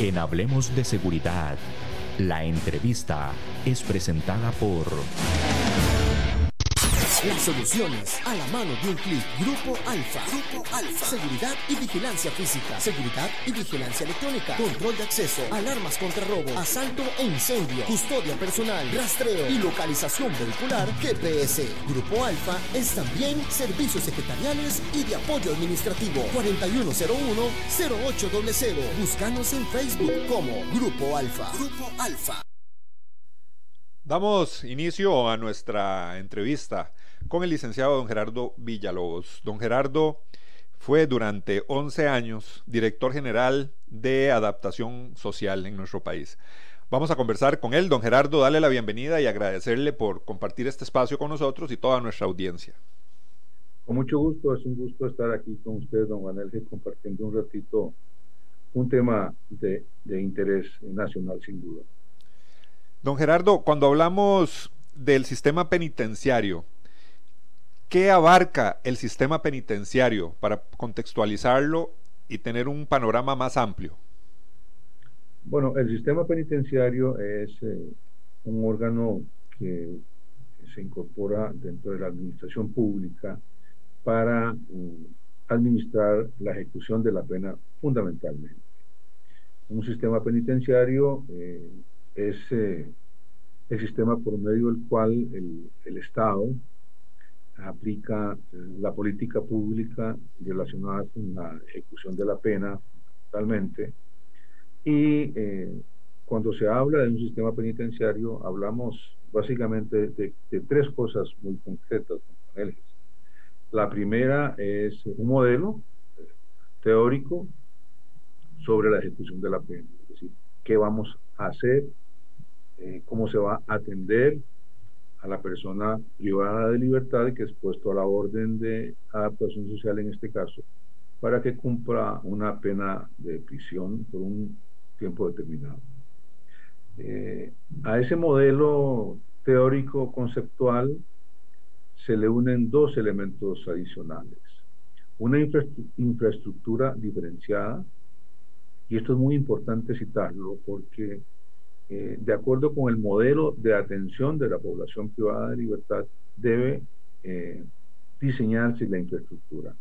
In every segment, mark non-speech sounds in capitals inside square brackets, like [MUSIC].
En Hablemos de Seguridad, la entrevista es presentada por... Las soluciones a la mano de un clic. Grupo Alfa. Grupo Alfa. Seguridad y vigilancia física. Seguridad y vigilancia electrónica. Control de acceso. Alarmas contra robo. Asalto e incendio. Custodia personal. Rastreo y localización vehicular. GPS. Grupo Alfa es también servicios secretariales y de apoyo administrativo. 4101-0800. Búscanos en Facebook como Grupo Alfa. Grupo Alfa. Damos inicio a nuestra entrevista con el licenciado don Gerardo Villalobos. Don Gerardo fue durante 11 años director general de adaptación social en nuestro país. Vamos a conversar con él. Don Gerardo, darle la bienvenida y agradecerle por compartir este espacio con nosotros y toda nuestra audiencia. Con mucho gusto, es un gusto estar aquí con usted, don Manuel, compartiendo un ratito un tema de, de interés nacional, sin duda. Don Gerardo, cuando hablamos del sistema penitenciario, ¿Qué abarca el sistema penitenciario para contextualizarlo y tener un panorama más amplio? Bueno, el sistema penitenciario es eh, un órgano que se incorpora dentro de la administración pública para mm, administrar la ejecución de la pena fundamentalmente. Un sistema penitenciario eh, es eh, el sistema por medio del cual el, el Estado aplica eh, la política pública relacionada con la ejecución de la pena totalmente. Y eh, cuando se habla de un sistema penitenciario, hablamos básicamente de, tres cosas muy concretas. La primera es un modelo eh, teórico sobre la ejecución de la pena, es decir, qué vamos a hacer, cómo se va a atender a la persona privada de libertad que es puesto a la orden de adaptación social en este caso, para que cumpla una pena de prisión por un tiempo determinado. Eh, a ese modelo teórico conceptual se le unen dos elementos adicionales. Una infraestructura diferenciada, y esto es muy importante citarlo porque eh, de acuerdo con el modelo de atención de la población privada de libertad, debe eh, diseñarse la infraestructura.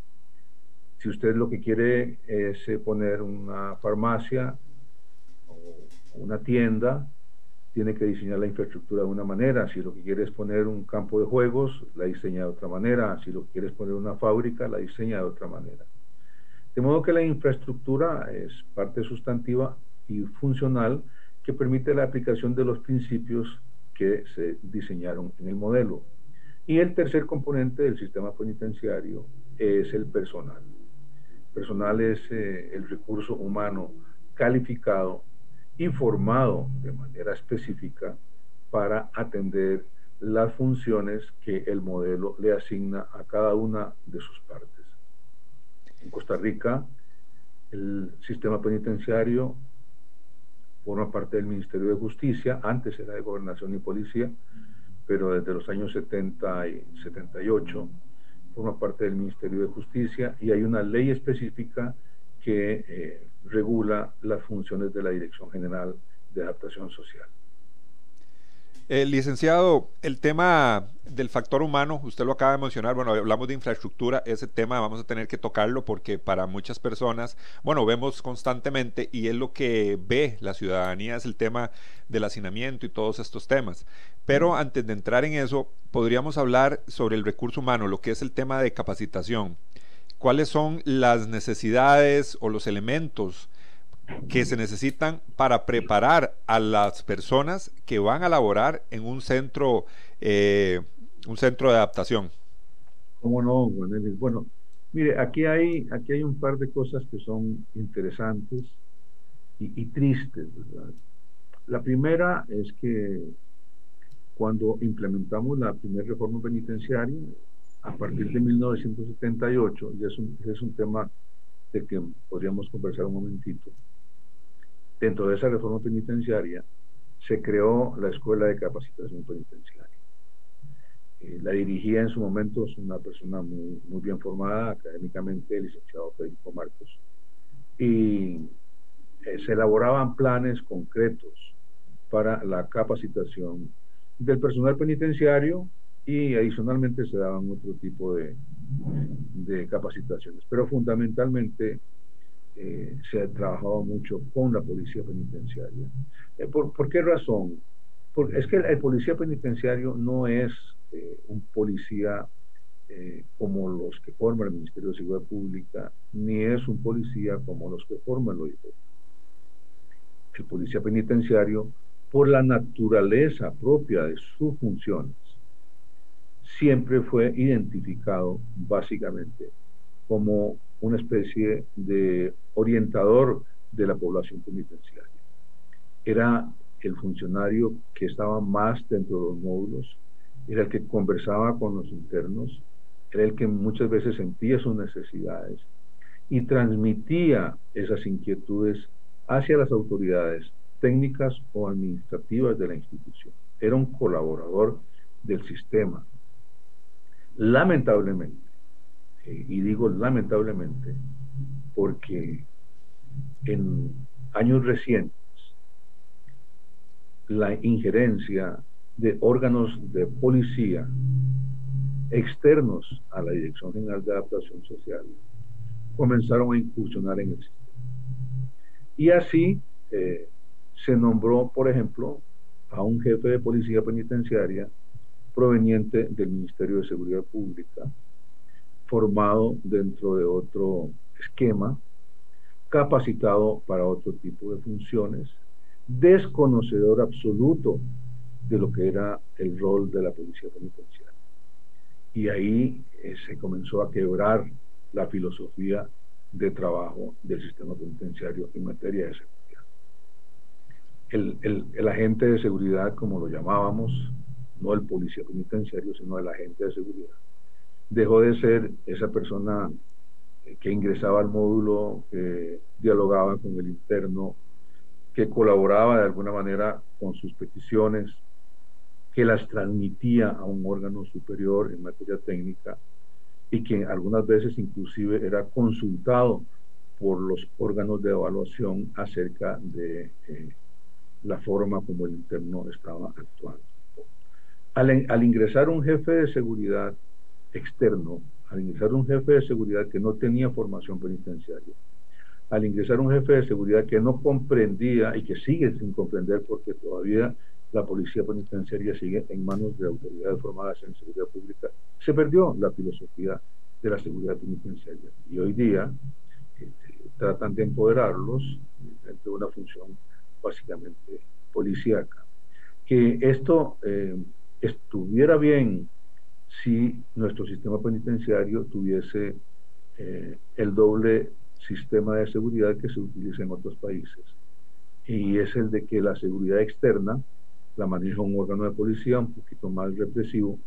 Si usted lo que quiere es eh, poner una farmacia o una tienda, tiene que diseñar la infraestructura de una manera. Si lo que quiere es poner un campo de juegos, la diseña de otra manera. Si lo que quiere es poner una fábrica, la diseña de otra manera. De modo que la infraestructura es parte sustantiva y funcional que permite la aplicación de los principios que se diseñaron en el modelo. Y el tercer componente del sistema penitenciario es el personal. Personal es eh, el recurso humano calificado y formado de manera específica para atender las funciones que el modelo le asigna a cada una de sus partes. En Costa Rica, el sistema penitenciario forma parte del Ministerio de Justicia, antes era de Gobernación y Policía, pero desde los años 70 y 78 forma parte del Ministerio de Justicia y hay una ley específica que eh, regula las funciones de la Dirección General de Adaptación Social. Eh, licenciado, el tema del factor humano, usted lo acaba de mencionar, bueno, hablamos de infraestructura, ese tema vamos a tener que tocarlo porque para muchas personas, bueno, vemos constantemente y es lo que ve la ciudadanía, es el tema del hacinamiento y todos estos temas. Pero antes de entrar en eso, podríamos hablar sobre el recurso humano, lo que es el tema de capacitación. ¿Cuáles son las necesidades o los elementos que se necesitan para preparar a las personas que van a laborar en un centro, eh, un centro de adaptación. ¿Cómo no, Bueno, mire, aquí hay, aquí hay un par de cosas que son interesantes y, tristes, La primera es que cuando implementamos la primera reforma penitenciaria, a partir de 1978, y es un, es un tema del que podríamos conversar un momentito, Dentro de esa reforma penitenciaria se creó la Escuela de Capacitación Penitenciaria. Eh, la dirigía en su momento una persona muy, muy bien formada académicamente, el licenciado Federico Marcos. Y se elaboraban planes concretos para la capacitación del personal penitenciario y adicionalmente se daban otro tipo de, de capacitaciones. Pero fundamentalmente eh, se ha trabajado mucho con la policía penitenciaria. Eh, ¿por, qué razón? Porque es que el, policía penitenciario no es eh, un policía como los que forman el Ministerio de Seguridad Pública, ni es un policía como los que forman el OIJ. El policía penitenciario, por la naturaleza propia de sus funciones, siempre fue identificado básicamente como una especie de orientador de la población penitenciaria. Era el funcionario que estaba más dentro de los módulos, era el que conversaba con los internos, era el que muchas veces sentía sus necesidades y transmitía esas inquietudes hacia las autoridades técnicas o administrativas de la institución. Era un colaborador del sistema. Lamentablemente, y digo lamentablemente, porque en años recientes la injerencia de órganos de policía externos a la Dirección General de Adaptación Social comenzaron a incursionar en el sistema. Y así eh, se nombró, por ejemplo, a un jefe de policía penitenciaria proveniente del Ministerio de Seguridad Pública, formado dentro de otro esquema, capacitado para otro tipo de funciones, desconocedor absoluto de lo que era el rol de la policía penitenciaria. Y ahí eh, se comenzó a quebrar la filosofía de trabajo del sistema penitenciario en materia de seguridad. El, el, el, agente de seguridad, como lo llamábamos, no el policía penitenciario, sino el agente de seguridad, dejó de ser esa persona que ingresaba al módulo, que dialogaba con el interno, que colaboraba de alguna manera con sus peticiones, que las transmitía a un órgano superior en materia técnica y que algunas veces inclusive era consultado por los órganos de evaluación acerca de eh, la forma como el interno estaba actuando. Al, al ingresar un jefe de seguridad externo, al ingresar un jefe de seguridad que no tenía formación penitenciaria, al ingresar un jefe de seguridad que no comprendía y que sigue sin comprender porque todavía la policía penitenciaria sigue en manos de autoridades formadas en seguridad pública, se perdió la filosofía de la seguridad penitenciaria. Y hoy día eh, tratan de empoderarlos de una función básicamente policíaca. Que esto eh, estuviera bien si nuestro sistema penitenciario tuviese eh, el doble sistema de seguridad que se utiliza en otros países. Y es el de que la seguridad externa la maneja un órgano de policía un poquito más represivo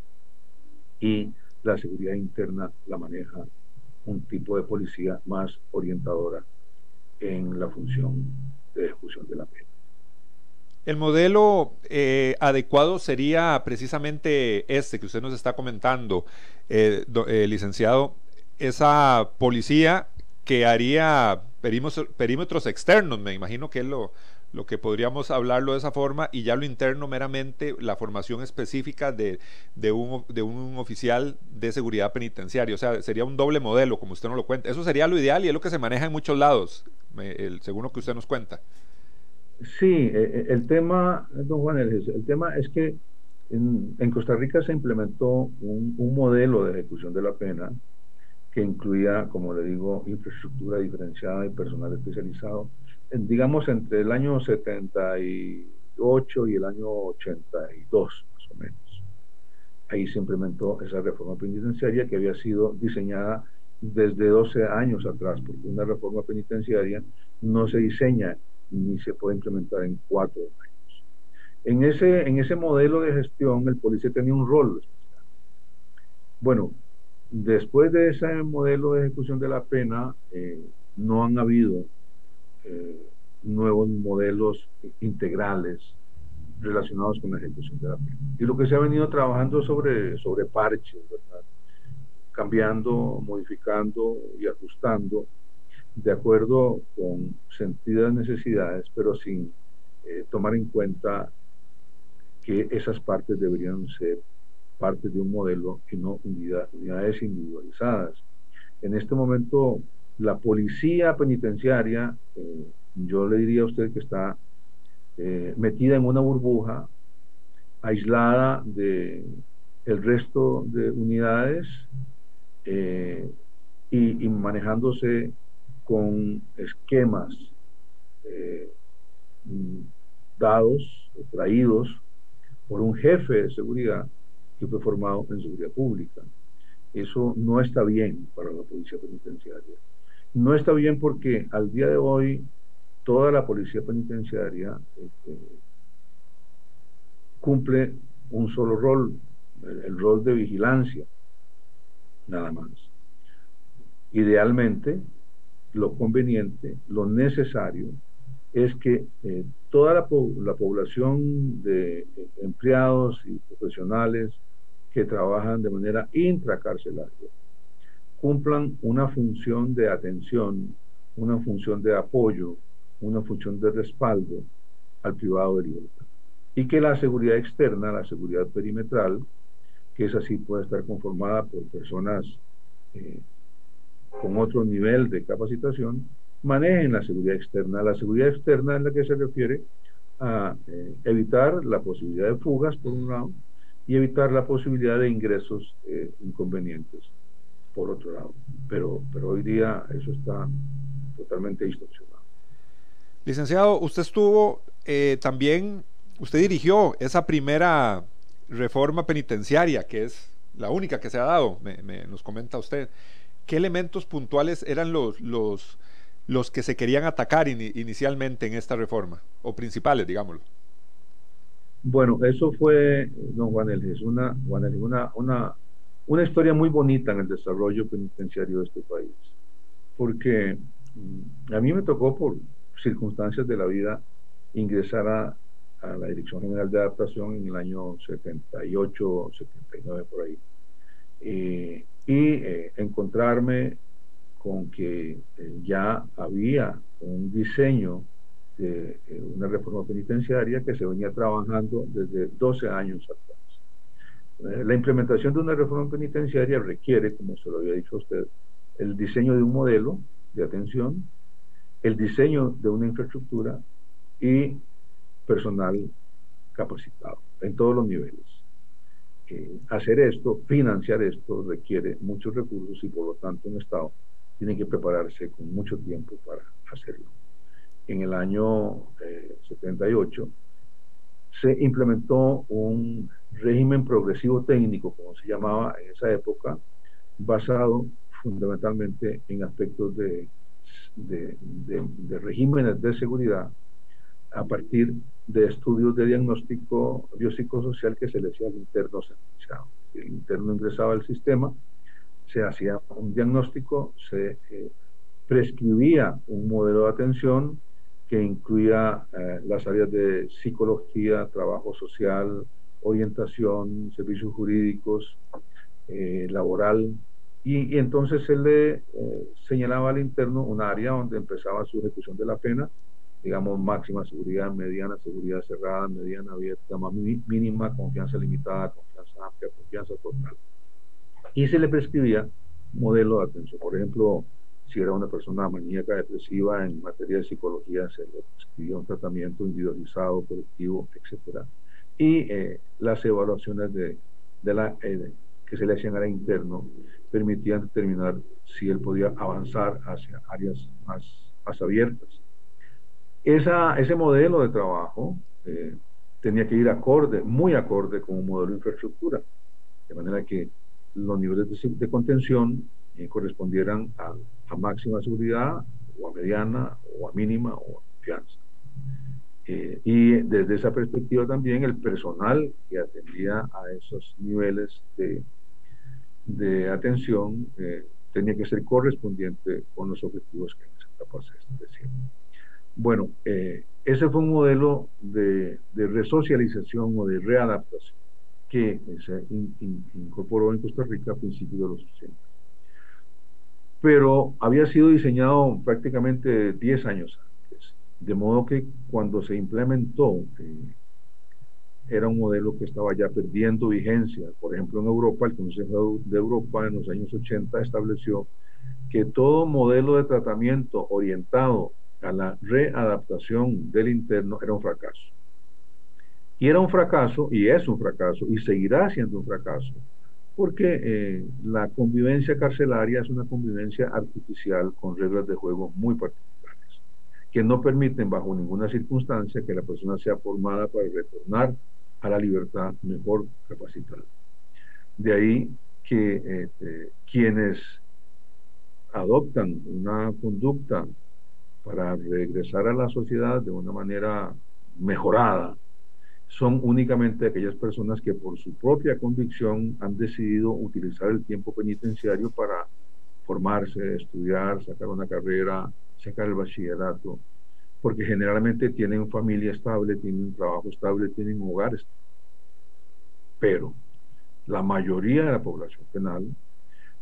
y la seguridad interna la maneja un tipo de policía más orientadora en la función de ejecución de la pena. El modelo eh, adecuado sería precisamente este que usted nos está comentando, eh, eh, licenciado, esa policía que haría perímetros, externos, me imagino que es lo, lo que podríamos hablarlo de esa forma, y ya lo interno meramente la formación específica de, de, un, de un oficial de seguridad penitenciaria. O sea, sería un doble modelo, como usted nos lo cuenta. Eso sería lo ideal y es lo que se maneja en muchos lados, según lo que usted nos cuenta. Sí, eh, eh, el tema, don Juan, el, tema es que en, Costa Rica se implementó un, modelo de ejecución de la pena que incluía, como le digo, infraestructura diferenciada y personal especializado, digamos entre el año 78 y el año 82, más o menos. Ahí se implementó esa reforma penitenciaria que había sido diseñada desde 12 años atrás, porque una reforma penitenciaria no se diseña ni se puede implementar en cuatro años. En ese, en ese modelo de gestión, el policía tenía un rol especial. Bueno, después de ese modelo de ejecución de la pena, eh, no han habido eh, nuevos modelos integrales relacionados con la ejecución de la pena. Y lo que se ha venido trabajando sobre, sobre parches, ¿verdad? cambiando, modificando y ajustando de acuerdo con sentidas necesidades, pero sin eh, tomar en cuenta que esas partes deberían ser parte de un modelo y no unidades individualizadas. En este momento, la policía penitenciaria, eh, yo le diría a usted que está eh, metida en una burbuja, aislada de el resto de unidades y, manejándose con esquemas dados, traídos por un jefe de seguridad que fue formado en seguridad pública. Eso no está bien para la policía penitenciaria. No está bien porque al día de hoy toda la policía penitenciaria este, cumple un solo rol, el rol de vigilancia, nada más. Idealmente, lo conveniente, lo necesario es que eh, toda la, población de eh, empleados y profesionales que trabajan de manera intracarcelaria cumplan una función de atención, una función de apoyo, una función de respaldo al privado de libertad. Y que la seguridad externa, la seguridad perimetral, que es así, puede estar conformada por personas eh, con otro nivel de capacitación, manejen la seguridad externa. La seguridad externa es la que se refiere a eh, evitar la posibilidad de fugas, por un lado, y evitar la posibilidad de ingresos eh, inconvenientes, por otro lado. Pero, pero hoy día eso está totalmente distorsionado. Licenciado, usted estuvo eh, también, usted dirigió esa primera reforma penitenciaria, que es la única que se ha dado, me, nos comenta usted. ¿Qué elementos puntuales eran los, los, los que se querían atacar inicialmente en esta reforma, o principales, digámoslo? Bueno, eso fue, don Juan Elges, una, una, una, una historia muy bonita en el desarrollo penitenciario de este país, porque mm, a mí me tocó por circunstancias de la vida ingresar a, la Dirección General de Adaptación en el año 78, 79 por ahí, eh, y eh, encontrarme con que eh, ya había un diseño de eh, una reforma penitenciaria que se venía trabajando desde 12 años atrás. Eh, la implementación de una reforma penitenciaria requiere, como se lo había dicho a usted, el diseño de un modelo de atención, el diseño de una infraestructura y personal capacitado en todos los niveles. Hacer esto, financiar esto, requiere muchos recursos y por lo tanto un Estado tienen que prepararse con mucho tiempo para hacerlo. En el año 78 eh, se implementó un régimen progresivo técnico, como se llamaba en esa época, basado fundamentalmente en aspectos de, regímenes de seguridad a partir de estudios de diagnóstico biopsicosocial que se le hacía al interno sentenciado. El interno ingresaba al sistema, se hacía un diagnóstico, se eh, prescribía un modelo de atención que incluía eh, las áreas de psicología, trabajo social, orientación, servicios jurídicos, eh, laboral, y, entonces se le señalaba al interno un área donde empezaba su ejecución de la pena, digamos máxima seguridad, mediana seguridad cerrada, mediana abierta, más mínima, confianza limitada, confianza amplia, confianza total y se le prescribía modelo de atención. Por ejemplo, si era una persona maníaca depresiva en materia de psicología, se le prescribía un tratamiento individualizado, colectivo, etc. Y eh, las evaluaciones de, eh, que se le hacían al interno permitían determinar si él podía avanzar hacia áreas más, más abiertas. Ese modelo de trabajo eh, tenía que ir acorde, muy acorde con un modelo de infraestructura, de manera que los niveles de, contención eh, correspondieran a, máxima seguridad o a mediana o a mínima o a confianza. Eh, y desde esa perspectiva también el personal que atendía a esos niveles de, de atención eh, tenía que ser correspondiente con los objetivos que en esa etapa se establecieron. Bueno, ese fue un modelo de, de resocialización o de readaptación que se incorporó en Costa Rica a principios de los 80. pero había sido diseñado prácticamente 10 años antes, de modo que cuando se implementó eh, era un modelo que estaba ya perdiendo vigencia. Por ejemplo, en Europa, el Consejo de Europa en los años 80 estableció que todo modelo de tratamiento orientado a la readaptación del interno era un fracaso. Y era un fracaso, y es un fracaso, y seguirá siendo un fracaso, porque eh, la convivencia carcelaria es una convivencia artificial con reglas de juego muy particulares, que no permiten bajo ninguna circunstancia que la persona sea formada para retornar a la libertad mejor capacitada. De ahí que este, quienes adoptan una conducta para regresar a la sociedad de una manera mejorada son únicamente aquellas personas que por su propia convicción han decidido utilizar el tiempo penitenciario para formarse, estudiar, sacar una carrera, sacar el bachillerato, porque generalmente tienen familia estable, tienen trabajo estable, tienen hogares. Pero la mayoría de la población penal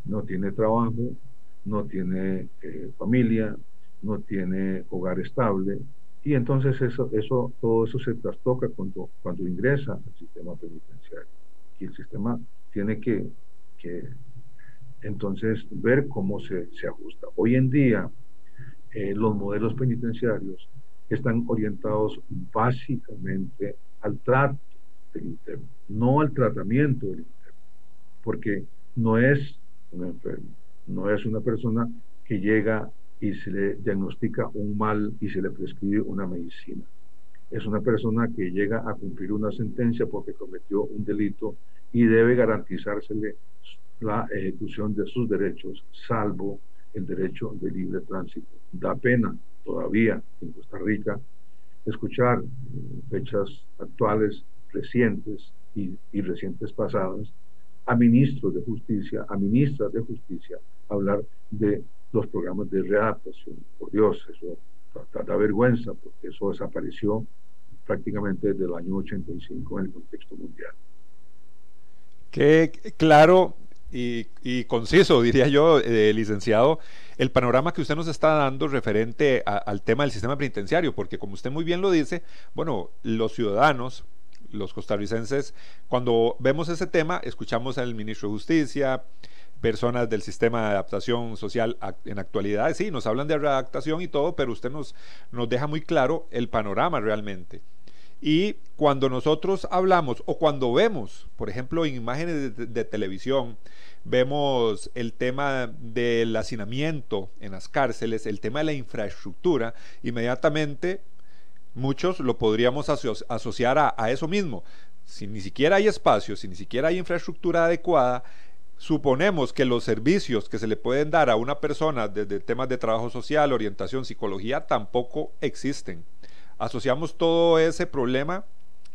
no tiene trabajo, no tiene eh, familia, no tiene hogar estable, y entonces eso, eso, todo eso se trastoca cuando, cuando ingresa al sistema penitenciario. Y el sistema tiene que, que entonces ver cómo se, se, ajusta. Hoy en día, eh, los modelos penitenciarios están orientados básicamente al trato del interno, no al tratamiento del interno, porque no es un enfermo, no es una persona que llega y se le diagnostica un mal y se le prescribe una medicina. Es una persona que llega a cumplir una sentencia porque cometió un delito y debe garantizársele la ejecución de sus derechos, salvo el derecho de libre tránsito. Da pena todavía en Costa Rica escuchar eh, fechas actuales, recientes y, y recientes pasadas, a ministros de justicia, a ministras de justicia, hablar de los programas de readaptación. Por Dios, eso da, vergüenza porque eso desapareció prácticamente desde el año 85 en el contexto mundial. Qué claro y, conciso, [LAUGHS] diría yo, eh, licenciado, el panorama que usted nos está dando referente al tema del sistema penitenciario, porque como usted muy bien lo dice, bueno, los ciudadanos, los costarricenses, cuando vemos ese tema, escuchamos al ministro de Justicia, personas del sistema de adaptación social en actualidad. Sí, nos hablan de readaptación y todo, pero usted nos, nos deja muy claro el panorama realmente. Y cuando nosotros hablamos o cuando vemos, por ejemplo, en imágenes de, televisión, vemos el tema del hacinamiento en las cárceles, el tema de la infraestructura, inmediatamente muchos lo podríamos asociar a, a eso mismo. Si ni siquiera hay espacio, si ni siquiera hay infraestructura adecuada, Suponemos que los servicios que se le pueden dar a una persona desde temas de trabajo social, orientación, psicología, tampoco existen. Asociamos todo ese problema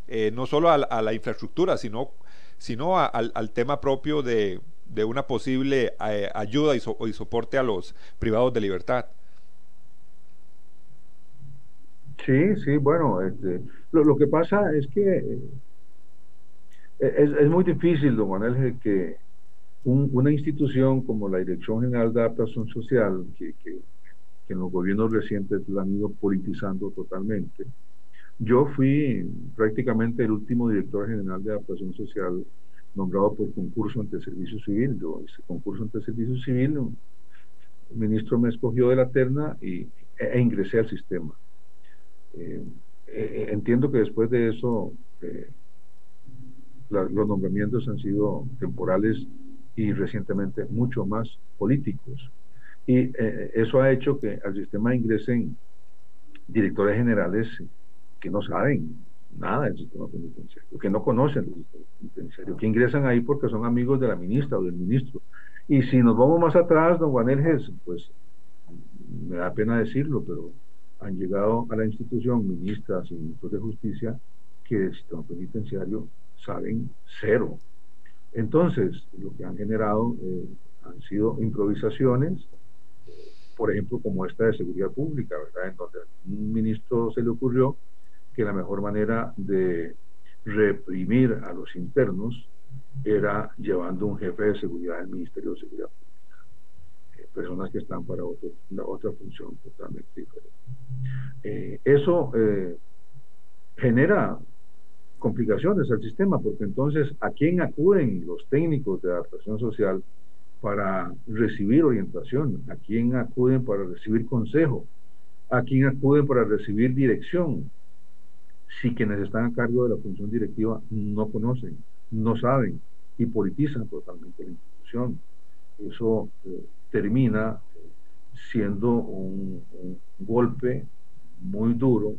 eh, no solo a, la infraestructura, sino, sino al, tema propio de, una posible eh, ayuda y, soporte a los privados de libertad. Sí, sí, bueno, este, lo, que pasa es que eh, es, es, muy difícil, don Manuel, que una institución como la Dirección General de Adaptación Social, que, en los gobiernos recientes la han ido politizando totalmente, yo fui prácticamente el último director general de adaptación social nombrado por concurso ante servicio civil. Yo hice concurso ante servicio civil, el ministro me escogió de la terna y, e, e ingresé al sistema. Eh, eh, entiendo que después de eso eh, los nombramientos han sido temporales y recientemente mucho más políticos. Y eh, eso ha hecho que al sistema ingresen directores generales que no saben nada del sistema penitenciario, que no conocen el sistema penitenciario, que ingresan ahí porque son amigos de la ministra o del ministro. Y si nos vamos más atrás, don Juan Elges, pues me da pena decirlo, pero han llegado a la institución ministras y ministros de justicia que del sistema penitenciario saben cero, entonces, lo que han generado eh, han sido improvisaciones, por ejemplo, como esta de seguridad pública, ¿verdad? En donde a un ministro se le ocurrió que la mejor manera de reprimir a los internos era llevando un jefe de seguridad del Ministerio de Seguridad Pública. personas que están para otra función totalmente diferente. Eh, eso eh, genera complicaciones al sistema, porque entonces, ¿a quién acuden los técnicos de adaptación social para recibir orientación? ¿A quién acuden para recibir consejo? ¿A quién acuden para recibir dirección? Si quienes están a cargo de la función directiva no conocen, no saben y politizan totalmente la institución. Eso eh, termina siendo un, golpe muy duro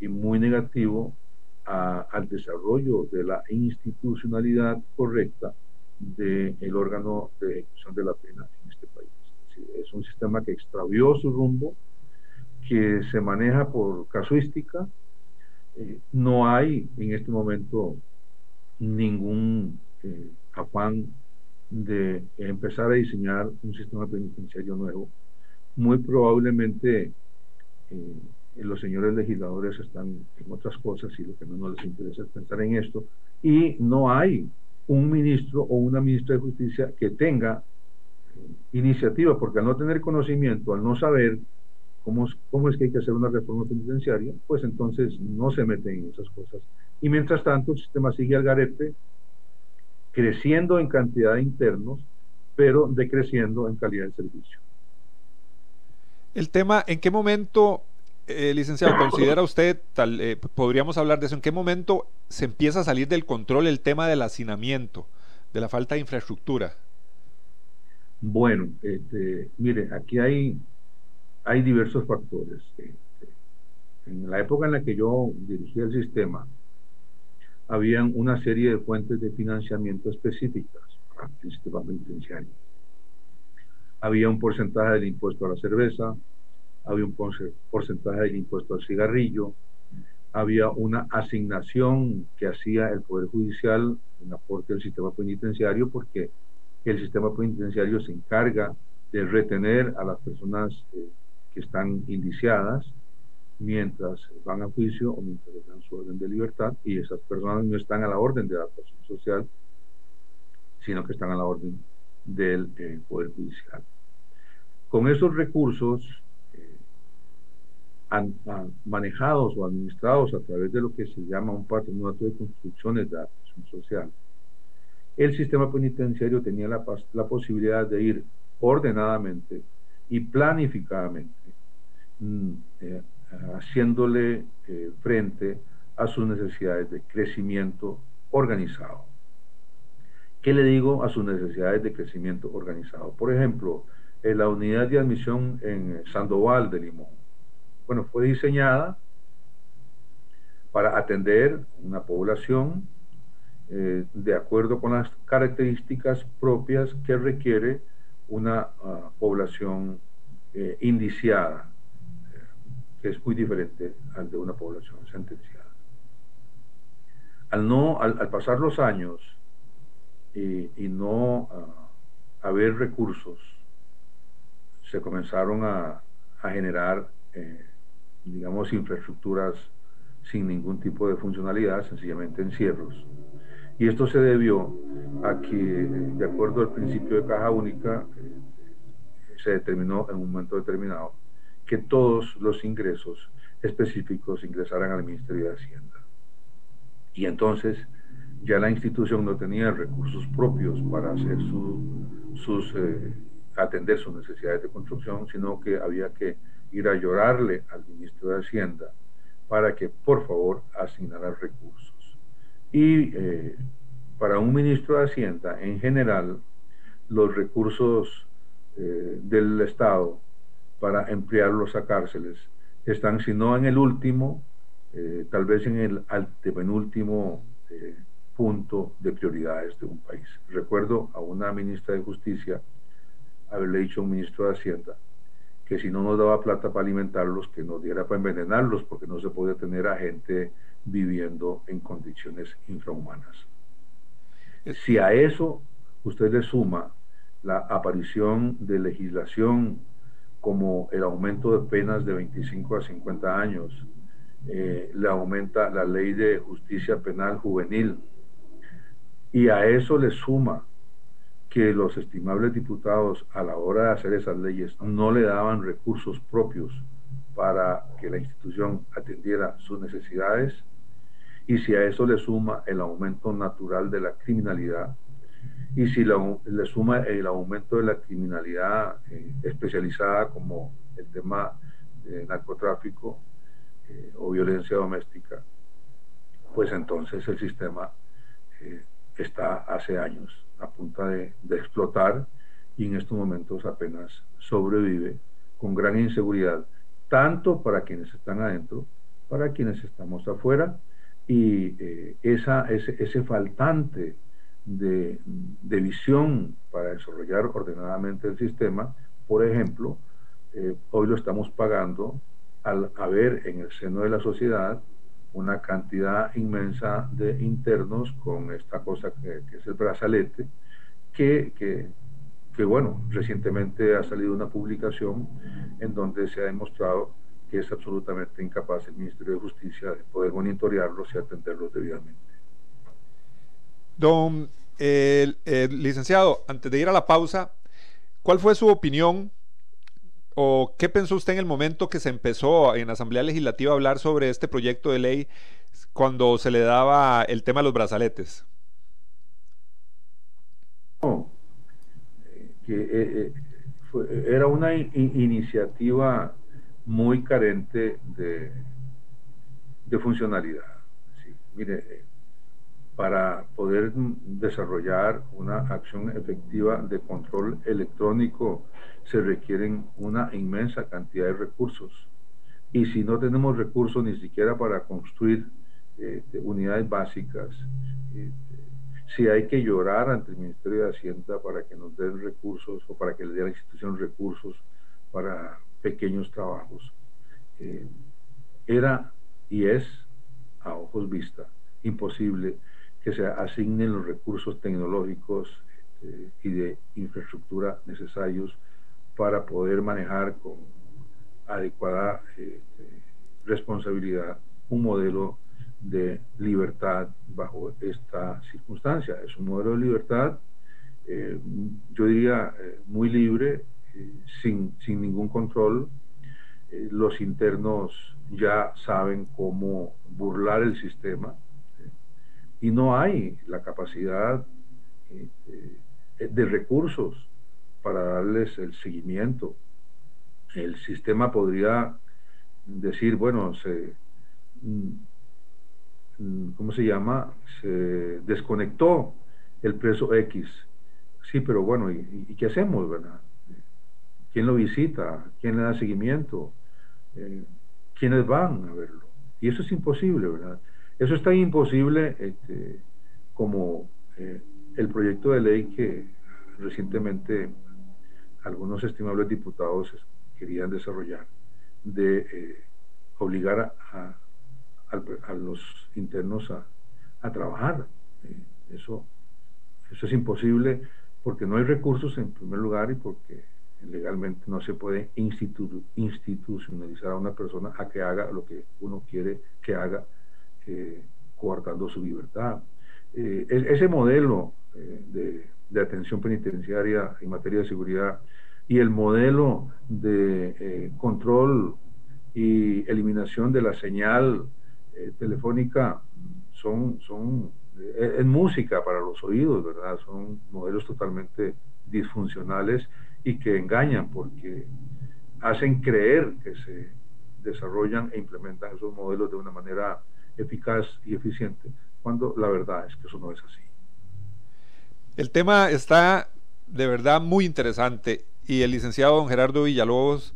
y muy negativo al desarrollo de la institucionalidad correcta del órgano de ejecución de la pena en este país. Es, un sistema que extravió su rumbo, que se maneja por casuística. Eh, no hay en este momento ningún eh, afán de empezar a diseñar un sistema penitenciario nuevo. Muy probablemente eh, los señores legisladores están en otras cosas y lo que no les interesa es pensar en esto. Y no hay un ministro o una ministra de justicia que tenga eh, iniciativa, porque al no tener conocimiento, al no saber cómo, cómo es que hay que hacer una reforma penitenciaria, pues entonces no se meten en esas cosas. Y mientras tanto, el sistema sigue al garete creciendo en cantidad de internos, pero decreciendo en calidad de servicio. El tema, ¿en qué momento, eh, licenciado, considera usted, tal, eh, podríamos hablar de eso, en qué momento se empieza a salir del control el tema del hacinamiento, de la falta de infraestructura? Bueno, este, mire, aquí hay, hay diversos factores. Este, en la época en la que yo dirigía el sistema, habían una serie de fuentes de financiamiento específicas para el sistema penitenciario. Había un porcentaje del impuesto a la cerveza, había un porcentaje del impuesto al cigarrillo, había una asignación que hacía el Poder Judicial en aporte al sistema penitenciario porque el sistema penitenciario se encarga de retener a las personas eh, que están indiciadas mientras van a juicio o mientras dan su orden de libertad y esas personas no están a la orden de adaptación social, sino que están a la orden del Poder Judicial. Con esos recursos manejados o administrados a través de lo que se llama un patronato de construcciones de adaptación social, el sistema penitenciario tenía la, la posibilidad de ir ordenadamente y planificadamente mm, eh, haciéndole eh, frente a sus necesidades de crecimiento organizado. ¿Qué le digo a sus necesidades de crecimiento organizado? Por ejemplo, en la unidad de admisión en Sandoval de Limón. Bueno, fue diseñada para atender una población eh, de acuerdo con las características propias que requiere una ah, población eh, indiciada, que es muy diferente al de una población sentenciada. Al, no, al, pasar los años y, no ah, haber recursos, se comenzaron a, generar, eh, digamos, infraestructuras sin ningún tipo de funcionalidad, sencillamente encierros. Y esto se debió a que, de acuerdo al principio de caja única, se determinó en un momento determinado que todos los ingresos específicos ingresaran al Ministerio de Hacienda. Y entonces ya la institución no tenía recursos propios para hacer sus, eh, atender sus necesidades de construcción, sino que había que ir a llorarle al ministro de Hacienda para que por favor asignara recursos. Y eh, para un ministro de Hacienda, en general, los recursos eh, del Estado para emplearlos a cárceles. Están, si no en el último, eh, tal vez en el penúltimo eh, punto de prioridades de un país. Recuerdo a una ministra de Justicia haberle dicho a un ministro de Hacienda que si no nos daba plata para alimentarlos, que nos diera para envenenarlos, porque no se podía tener a gente viviendo en condiciones infrahumanas. Si a eso usted le suma la aparición de legislación como el aumento de penas de 25 a 50 años, eh, le aumenta la ley de justicia penal juvenil, y a eso le suma que los estimables diputados a la hora de hacer esas leyes no le daban recursos propios para que la institución atendiera sus necesidades y si a eso le suma el aumento natural de la criminalidad y si le suma el aumento de la criminalidad eh, especializada como el tema de narcotráfico eh, o violencia doméstica, pues entonces el sistema eh, está hace años a punto de, de explotar y en estos momentos apenas sobrevive con gran inseguridad, tanto para quienes están adentro, para quienes estamos afuera, y eh, esa, ese, ese faltante de, de, visión para desarrollar ordenadamente el sistema, por ejemplo, eh, hoy lo estamos pagando al haber en el seno de la sociedad una cantidad inmensa de internos con esta cosa que, es el brazalete, que, que, bueno, recientemente ha salido una publicación en donde se ha demostrado que es absolutamente incapaz el Ministerio de Justicia de poder monitorearlos y atenderlos debidamente. Don el, licenciado, antes de ir a la pausa, ¿cuál fue su opinión o qué pensó usted en el momento que se empezó en la Asamblea Legislativa a hablar sobre este proyecto de ley cuando se le daba el tema de los brazaletes? eh, eh, era una iniciativa muy carente de, de funcionalidad. mire, para poder desarrollar una acción efectiva de control electrónico se requieren una inmensa cantidad de recursos. Y si no tenemos recursos ni siquiera para construir eh, unidades básicas, eh, si hay que llorar ante el Ministerio de Hacienda para que nos den recursos o para que le dé a la institución recursos para pequeños trabajos. Eh, era y es, a ojos vista, imposible que se asignen los recursos tecnológicos este, y de infraestructura necesarios para poder manejar con adecuada este, responsabilidad un modelo de libertad bajo esta circunstancia. Es un modelo de libertad, eh, yo diría, eh, muy libre, sin, sin, ningún control. Eh, los internos ya saben cómo burlar el sistema y no hay la capacidad eh, eh, de recursos para darles el seguimiento. El sistema podría decir, bueno, se, mm, mm, ¿cómo se llama? Se desconectó el preso X. Sí, pero bueno, ¿y, y qué hacemos, verdad? quién lo visita, quién le da seguimiento, eh, quiénes van a verlo. Y eso es imposible, ¿verdad? Eso es tan imposible este, como eh, el proyecto de ley que recientemente algunos estimables diputados querían desarrollar de eh, obligar a, los internos a, trabajar. eso, eso es imposible porque no hay recursos en primer lugar y porque legalmente no se puede institucionalizar a una persona a que haga lo que uno quiere que haga, eh, coartando su libertad. Eh, ese modelo eh, de, de, atención penitenciaria en materia de seguridad y el modelo de eh, control y eliminación de la señal telefónica son, son es música para los oídos, ¿verdad? Son modelos totalmente disfuncionales y que engañan porque hacen creer que se desarrollan e implementan esos modelos de una manera eficaz y eficiente, cuando la verdad es que eso no es así. El tema está de verdad muy interesante y el licenciado don Gerardo Villalobos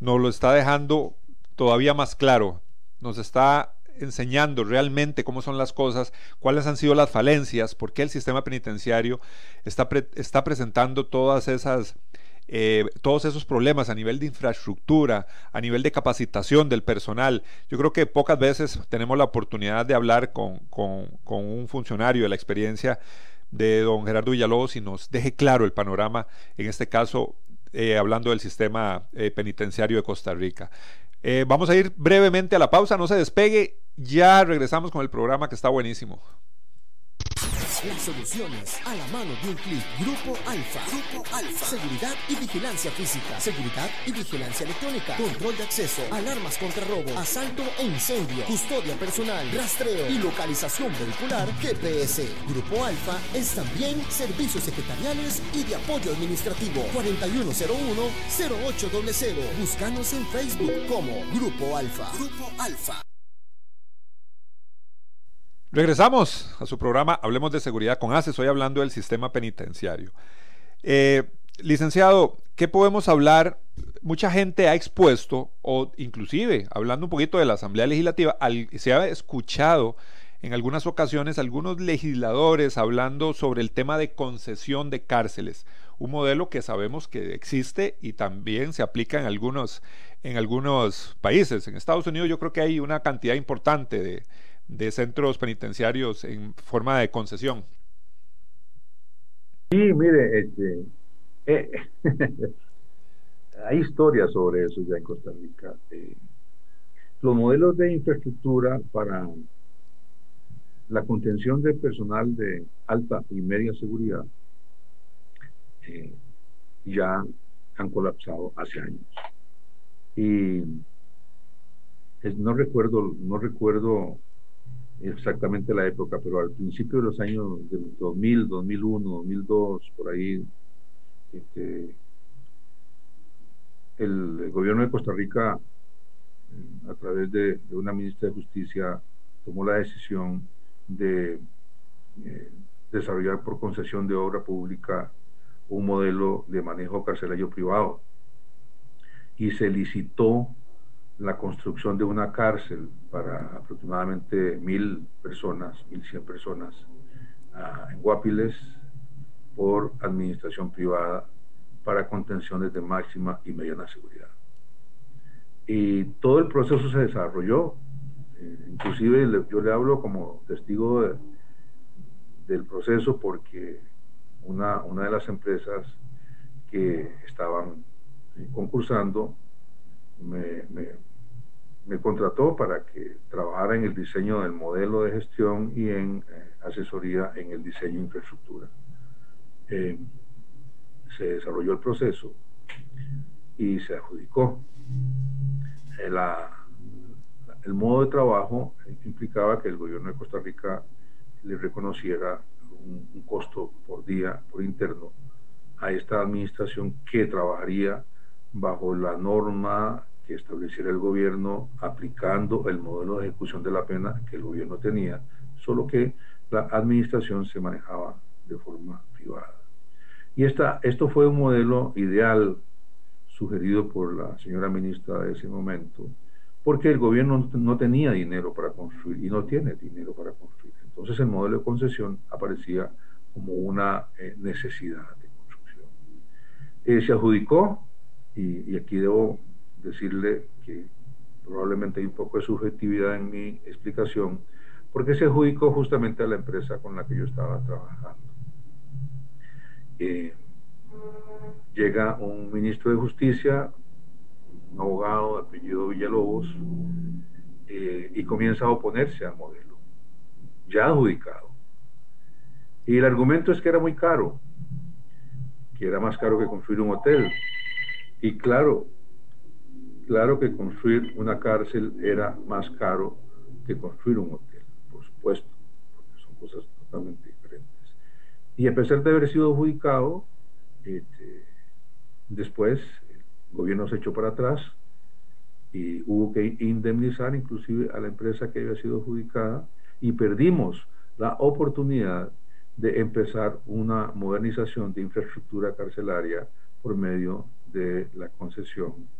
nos lo está dejando todavía más claro, nos está enseñando realmente cómo son las cosas, cuáles han sido las falencias, por qué el sistema penitenciario está, está presentando todas esas eh, todos esos problemas a nivel de infraestructura, a nivel de capacitación del personal. Yo creo que pocas veces tenemos la oportunidad de hablar con, un funcionario de la experiencia de don Gerardo Villalobos y nos deje claro el panorama, en este caso eh, hablando del sistema eh, penitenciario de Costa Rica. vamos a ir brevemente a la pausa, no se despegue, ya regresamos con el programa que está buenísimo. Las, soluciones a la mano de un clic. Grupo Alfa. Grupo Alfa. Seguridad y vigilancia física. Seguridad y vigilancia electrónica. Control de acceso. Alarmas contra robo. Asalto e incendio. Custodia personal. Rastreo y localización vehicular. GPS. Grupo Alfa es también servicios secretariales y de apoyo administrativo. 4101-0800. Búscanos en Facebook como Grupo Alfa. Grupo Alfa. Regresamos a su programa Hablemos de Seguridad con ACE. Estoy hablando del sistema penitenciario. Eh, licenciado, ¿qué podemos hablar? Mucha gente ha expuesto, o inclusive hablando un poquito de la Asamblea Legislativa, se ha escuchado en algunas ocasiones algunos legisladores hablando sobre el tema de concesión de cárceles, un modelo que sabemos que existe y también se aplica en algunos, en algunos países. En Estados Unidos yo creo que hay una cantidad importante de, de centros penitenciarios en forma de concesión. Sí, mire, este, eh, [LAUGHS] hay historias sobre eso ya en Costa Rica. Eh, los modelos de infraestructura para la contención de personal de alta y media seguridad eh, ya han colapsado hace años. Y no recuerdo, no recuerdo exactamente la época, pero al principio de los años 2000, 2001, 2002, por ahí, este, el, gobierno de Costa Rica, a través de, una ministra de Justicia, tomó la decisión de eh, desarrollar por concesión de obra pública un modelo de manejo carcelario privado. Y se licitó la construcción de una cárcel para aproximadamente mil personas, mil cien personas uh, en Guapiles por administración privada para contenciones de máxima y mediana seguridad. Y todo el proceso se desarrolló, eh, inclusive yo le hablo como testigo del proceso porque una, una de las empresas que estaban concursando me, me contrató para que trabajara en el diseño del modelo de gestión y en eh, asesoría en el diseño de infraestructura. Eh, se desarrolló el proceso y se adjudicó. Eh, el modo de trabajo implicaba que el gobierno de Costa Rica le reconociera un costo por día, por interno, a esta administración que trabajaría bajo la norma que estableciera el gobierno aplicando el modelo de ejecución de la pena que el gobierno tenía, solo que la administración se manejaba de forma privada. Y esta, esto fue un modelo ideal sugerido por la señora ministra de ese momento, porque el gobierno no tenía dinero para construir y no tiene dinero para construir. Entonces el modelo de concesión aparecía como una eh, necesidad de construcción. Eh, se adjudicó, y, y, aquí debo decirle que probablemente hay un poco de subjetividad en mi explicación, porque se adjudicó justamente a la empresa con la que yo estaba trabajando. Eh, llega un ministro de Justicia, un abogado de apellido Villalobos, eh, y comienza a oponerse al modelo, ya adjudicado. Y el argumento es que era muy caro, que era más caro que construir un hotel. Y claro, Claro que construir una cárcel era más caro que construir un hotel, por supuesto, porque son cosas totalmente diferentes. Y a pesar de haber sido adjudicado, este, después el gobierno se echó para atrás y hubo que indemnizar inclusive a la empresa que había sido adjudicada y perdimos la oportunidad de empezar una modernización de infraestructura carcelaria por medio de la concesión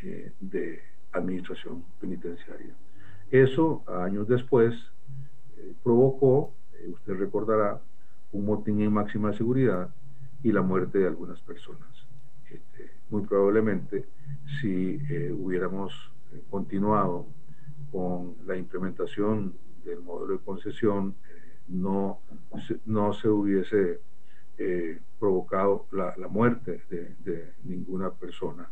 eh, de administración penitenciaria. Eso, años después, eh, provocó, eh, usted recordará, un motín en máxima seguridad y la muerte de algunas personas. Este, muy probablemente, si hubiéramos continuado con la implementación del modelo de concesión, no, no se hubiese provocado la, muerte de ninguna persona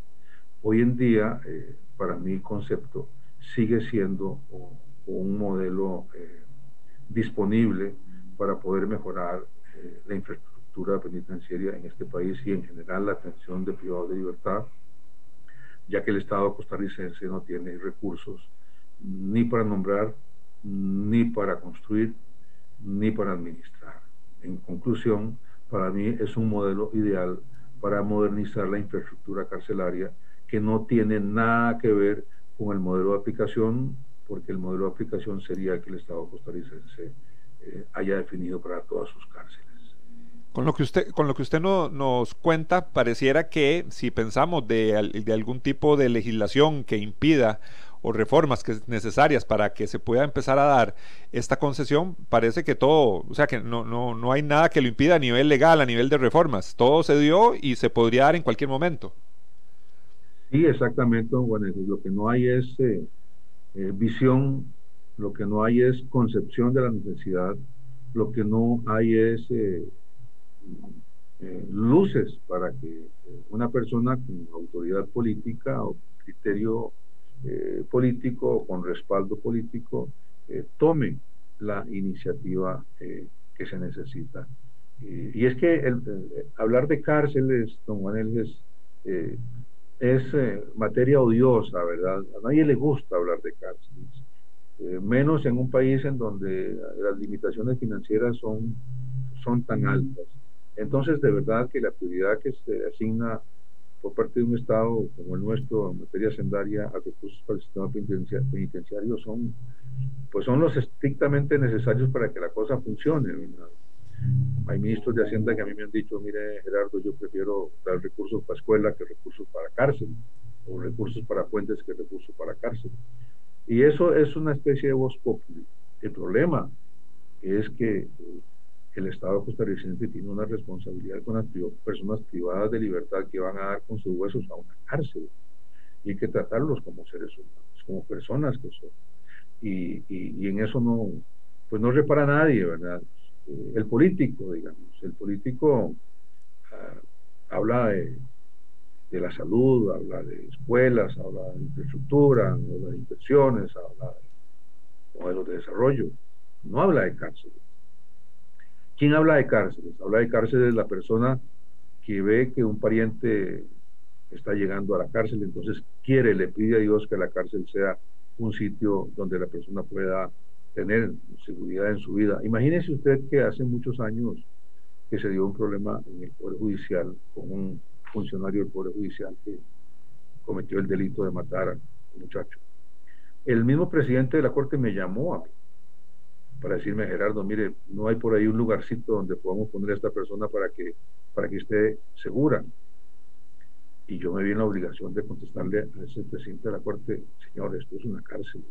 Hoy en día, eh, para mi concepto, sigue siendo un modelo eh, disponible para poder mejorar eh, la infraestructura penitenciaria en este país y en general la atención de privados de libertad, ya que el Estado costarricense no tiene recursos ni para nombrar, ni para construir, ni para administrar. En conclusión, para mí es un modelo ideal para modernizar la infraestructura carcelaria que no tiene nada que ver con el modelo de aplicación, porque el modelo de aplicación sería que el Estado costarricense eh, haya definido para todas sus cárceles. Con lo que usted, con lo que usted no, nos cuenta, pareciera que si pensamos de, de, algún tipo de legislación que impida o reformas que necesarias para que se pueda empezar a dar esta concesión, parece que todo, o sea que no, no, no hay nada que lo impida a nivel legal, a nivel de reformas. Todo se dio y se podría dar en cualquier momento. Sí, exactamente, bueno, lo que no hay es eh, eh, visión, lo que no hay es concepción de la necesidad, lo que no hay es eh, luces para que una persona con autoridad política o criterio político o con respaldo político tome la iniciativa que se necesita. y es que el, hablar de cárceles, don Juan, es es eh, materia odiosa, ¿verdad? A nadie le gusta hablar de cárceles, eh, menos en un país en donde las limitaciones financieras son, son tan altas. Entonces, de verdad que la prioridad que se asigna por parte de un Estado como el nuestro en materia sendaria a recursos para el sistema penitenciario son, pues son los estrictamente necesarios para que la cosa funcione. ¿verdad? Hay ministros de Hacienda que a mí me han dicho, mire Gerardo, yo prefiero dar recursos para escuela que recursos para cárcel, o recursos para puentes que recursos para cárcel. Y eso es una especie de voz popular. El problema es que el Estado costarricense tiene una responsabilidad con las personas privadas de libertad que van a dar con sus huesos a una cárcel. Y hay que tratarlos como seres humanos, como personas que son. Y, y en eso no, pues no repara nadie, ¿verdad? El político, digamos. El político ah, habla de, la salud, habla de escuelas, habla de infraestructura, habla de inversiones, habla de modelos de desarrollo. No habla de cárceles. ¿Quién habla de cárceles? Habla de cárceles la persona que ve que un pariente está llegando a la cárcel, entonces quiere, le pide a Dios que la cárcel sea un sitio donde la persona pueda tener seguridad en su vida. Imagínese usted que hace muchos años que se dio un problema en el Poder Judicial con un funcionario del Poder Judicial que cometió el delito de matar a un muchacho. El mismo presidente de la Corte me llamó para decirme, Gerardo, mire, no hay por ahí un lugarcito donde podamos poner a esta persona para que, para que esté segura. Y yo me vi en la obligación de contestarle a ese presidente de la Corte, señor, esto es una cárcel.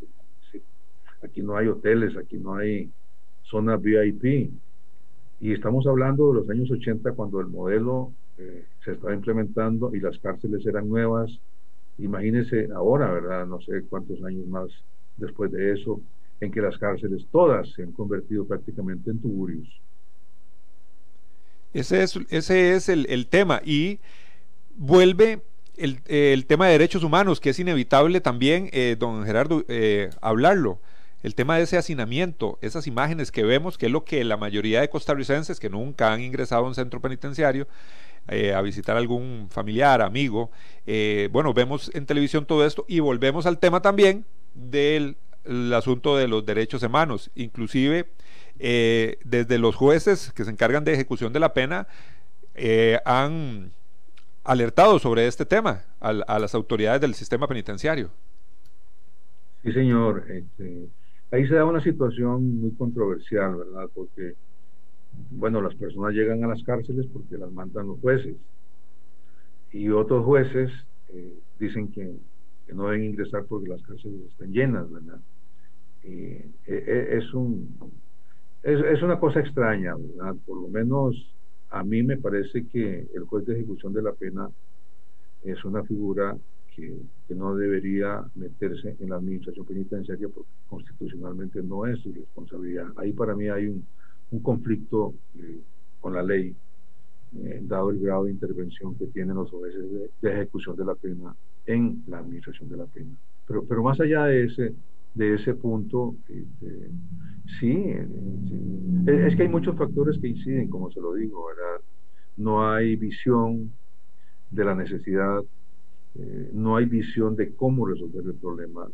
Aquí no hay hoteles, aquí no hay zona VIP. Y estamos hablando de los años 80 cuando el modelo eh, se estaba implementando y las cárceles eran nuevas. Imagínense ahora, ¿verdad? No sé cuántos años más después de eso, en que las cárceles todas se han convertido prácticamente en tuburios. Ese es, ese es el, tema. Y vuelve el, tema de derechos humanos, que es inevitable también, eh, don Gerardo, eh, hablarlo el tema de ese hacinamiento, esas imágenes que vemos, que es lo que la mayoría de costarricenses que nunca han ingresado a un centro penitenciario, eh, a visitar algún familiar, amigo, eh, bueno, vemos en televisión todo esto y volvemos al tema también del asunto de los derechos humanos, inclusive eh, desde los jueces que se encargan de ejecución de la pena han alertado sobre este tema a, a, las autoridades del sistema penitenciario. Sí, señor. Este, ahí se da una situación muy controversial, ¿verdad? Porque, bueno, las personas llegan a las cárceles porque las mandan los jueces. Y otros jueces eh, dicen que, no deben ingresar porque las cárceles están llenas, ¿verdad? E, e, es, un, es, es una cosa extraña, ¿verdad? Por lo menos a mí me parece que el juez de ejecución de la pena es una figura que, no debería meterse en la administración penitenciaria porque constitucionalmente no es su responsabilidad. Ahí para mí hay un, conflicto eh, con la ley, eh, dado el grado de intervención que tienen los jueces de, ejecución de la pena en la administración de la pena. Pero, pero más allá de ese, de ese punto, este, sí, es que hay muchos factores que inciden, como se lo digo, ¿verdad? No hay visión de la necesidad, eh, no hay visión de cómo resolver el problema.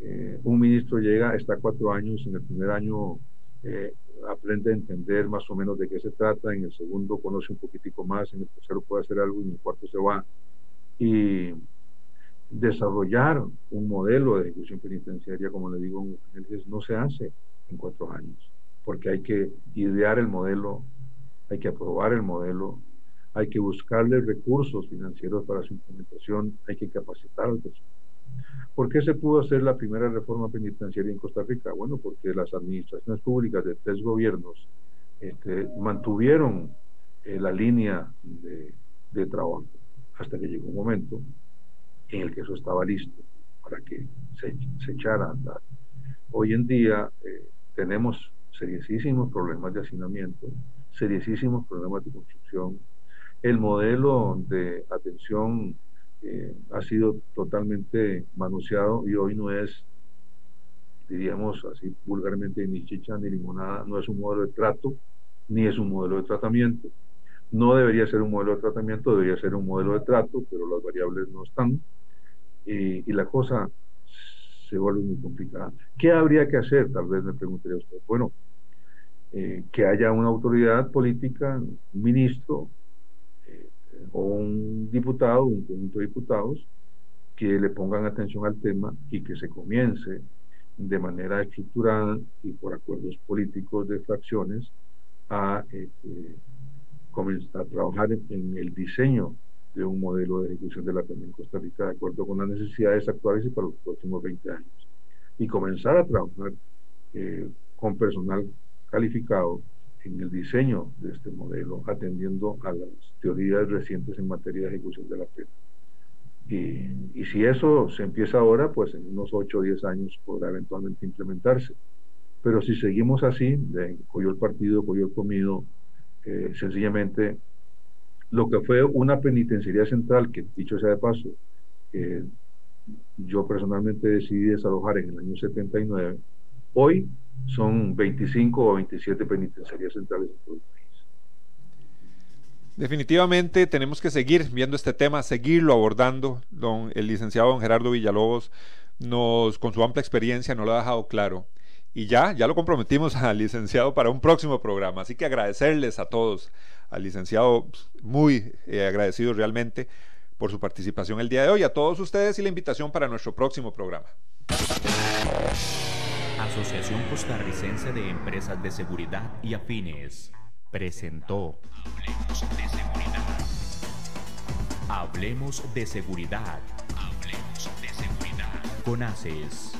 Eh, un ministro llega, está cuatro años, en el primer año eh, aprende a entender más o menos de qué se trata, en el segundo conoce un poquitico más, en el tercero puede hacer algo y en el cuarto se va. Y desarrollar un modelo de ejecución penitenciaria, como le digo, no se hace en cuatro años, porque hay que idear el modelo, hay que aprobar el modelo, hay que buscarle recursos financieros para su implementación, hay que capacitar al personal. ¿Por qué se pudo hacer la primera reforma penitenciaria en Costa Rica? Bueno, porque las administraciones públicas de tres gobiernos este, mantuvieron eh, la línea de, de trabajo hasta que llegó un momento en el que eso estaba listo para que se, echara a andar. Hoy en día eh, tenemos seriosísimos problemas de hacinamiento, seriosísimos problemas de construcción. El modelo de atención eh, ha sido totalmente manoseado y hoy no es, diríamos así vulgarmente, ni chicha ni limonada, no es un modelo de trato ni es un modelo de tratamiento. No debería ser un modelo de tratamiento, debería ser un modelo de trato, pero las variables no están y, la cosa se vuelve muy complicada. ¿Qué habría que hacer? Tal vez me preguntaría usted. Bueno, eh, que haya una autoridad política, un ministro o un diputado, un conjunto de diputados, que le pongan atención al tema y que se comience de manera estructurada y por acuerdos políticos de fracciones a este, comenzar a trabajar en el diseño de un modelo de ejecución de la pena en Costa Rica de acuerdo con las necesidades actuales y para los próximos 20 años. Y comenzar a trabajar eh, con personal calificado en el diseño de este modelo, atendiendo a las teorías recientes en materia de ejecución de la pena. Y, y, si eso se empieza ahora, pues en unos 8 o 10 años podrá eventualmente implementarse. Pero si seguimos así, de cogió el partido, cogió el comido, eh, sencillamente lo que fue una penitenciaría central, que dicho sea de paso, yo personalmente decidí desalojar en el año 79, hoy son 25 o 27 penitenciarías centrales en todo el país. Definitivamente tenemos que seguir viendo este tema, seguirlo abordando. Don, el licenciado don Gerardo Villalobos nos, con su amplia experiencia, nos lo ha dejado claro. Y ya, ya lo comprometimos [LAUGHS] al licenciado para un próximo programa. Así que agradecerles a todos, al licenciado pues, muy eh, agradecido realmente por su participación el día de hoy, a todos ustedes y la invitación para nuestro próximo programa. Asociación Costarricense de Empresas de Seguridad y Afines presentó Hablemos de Seguridad. Hablemos de Seguridad. Hablemos de Seguridad. Con ACES.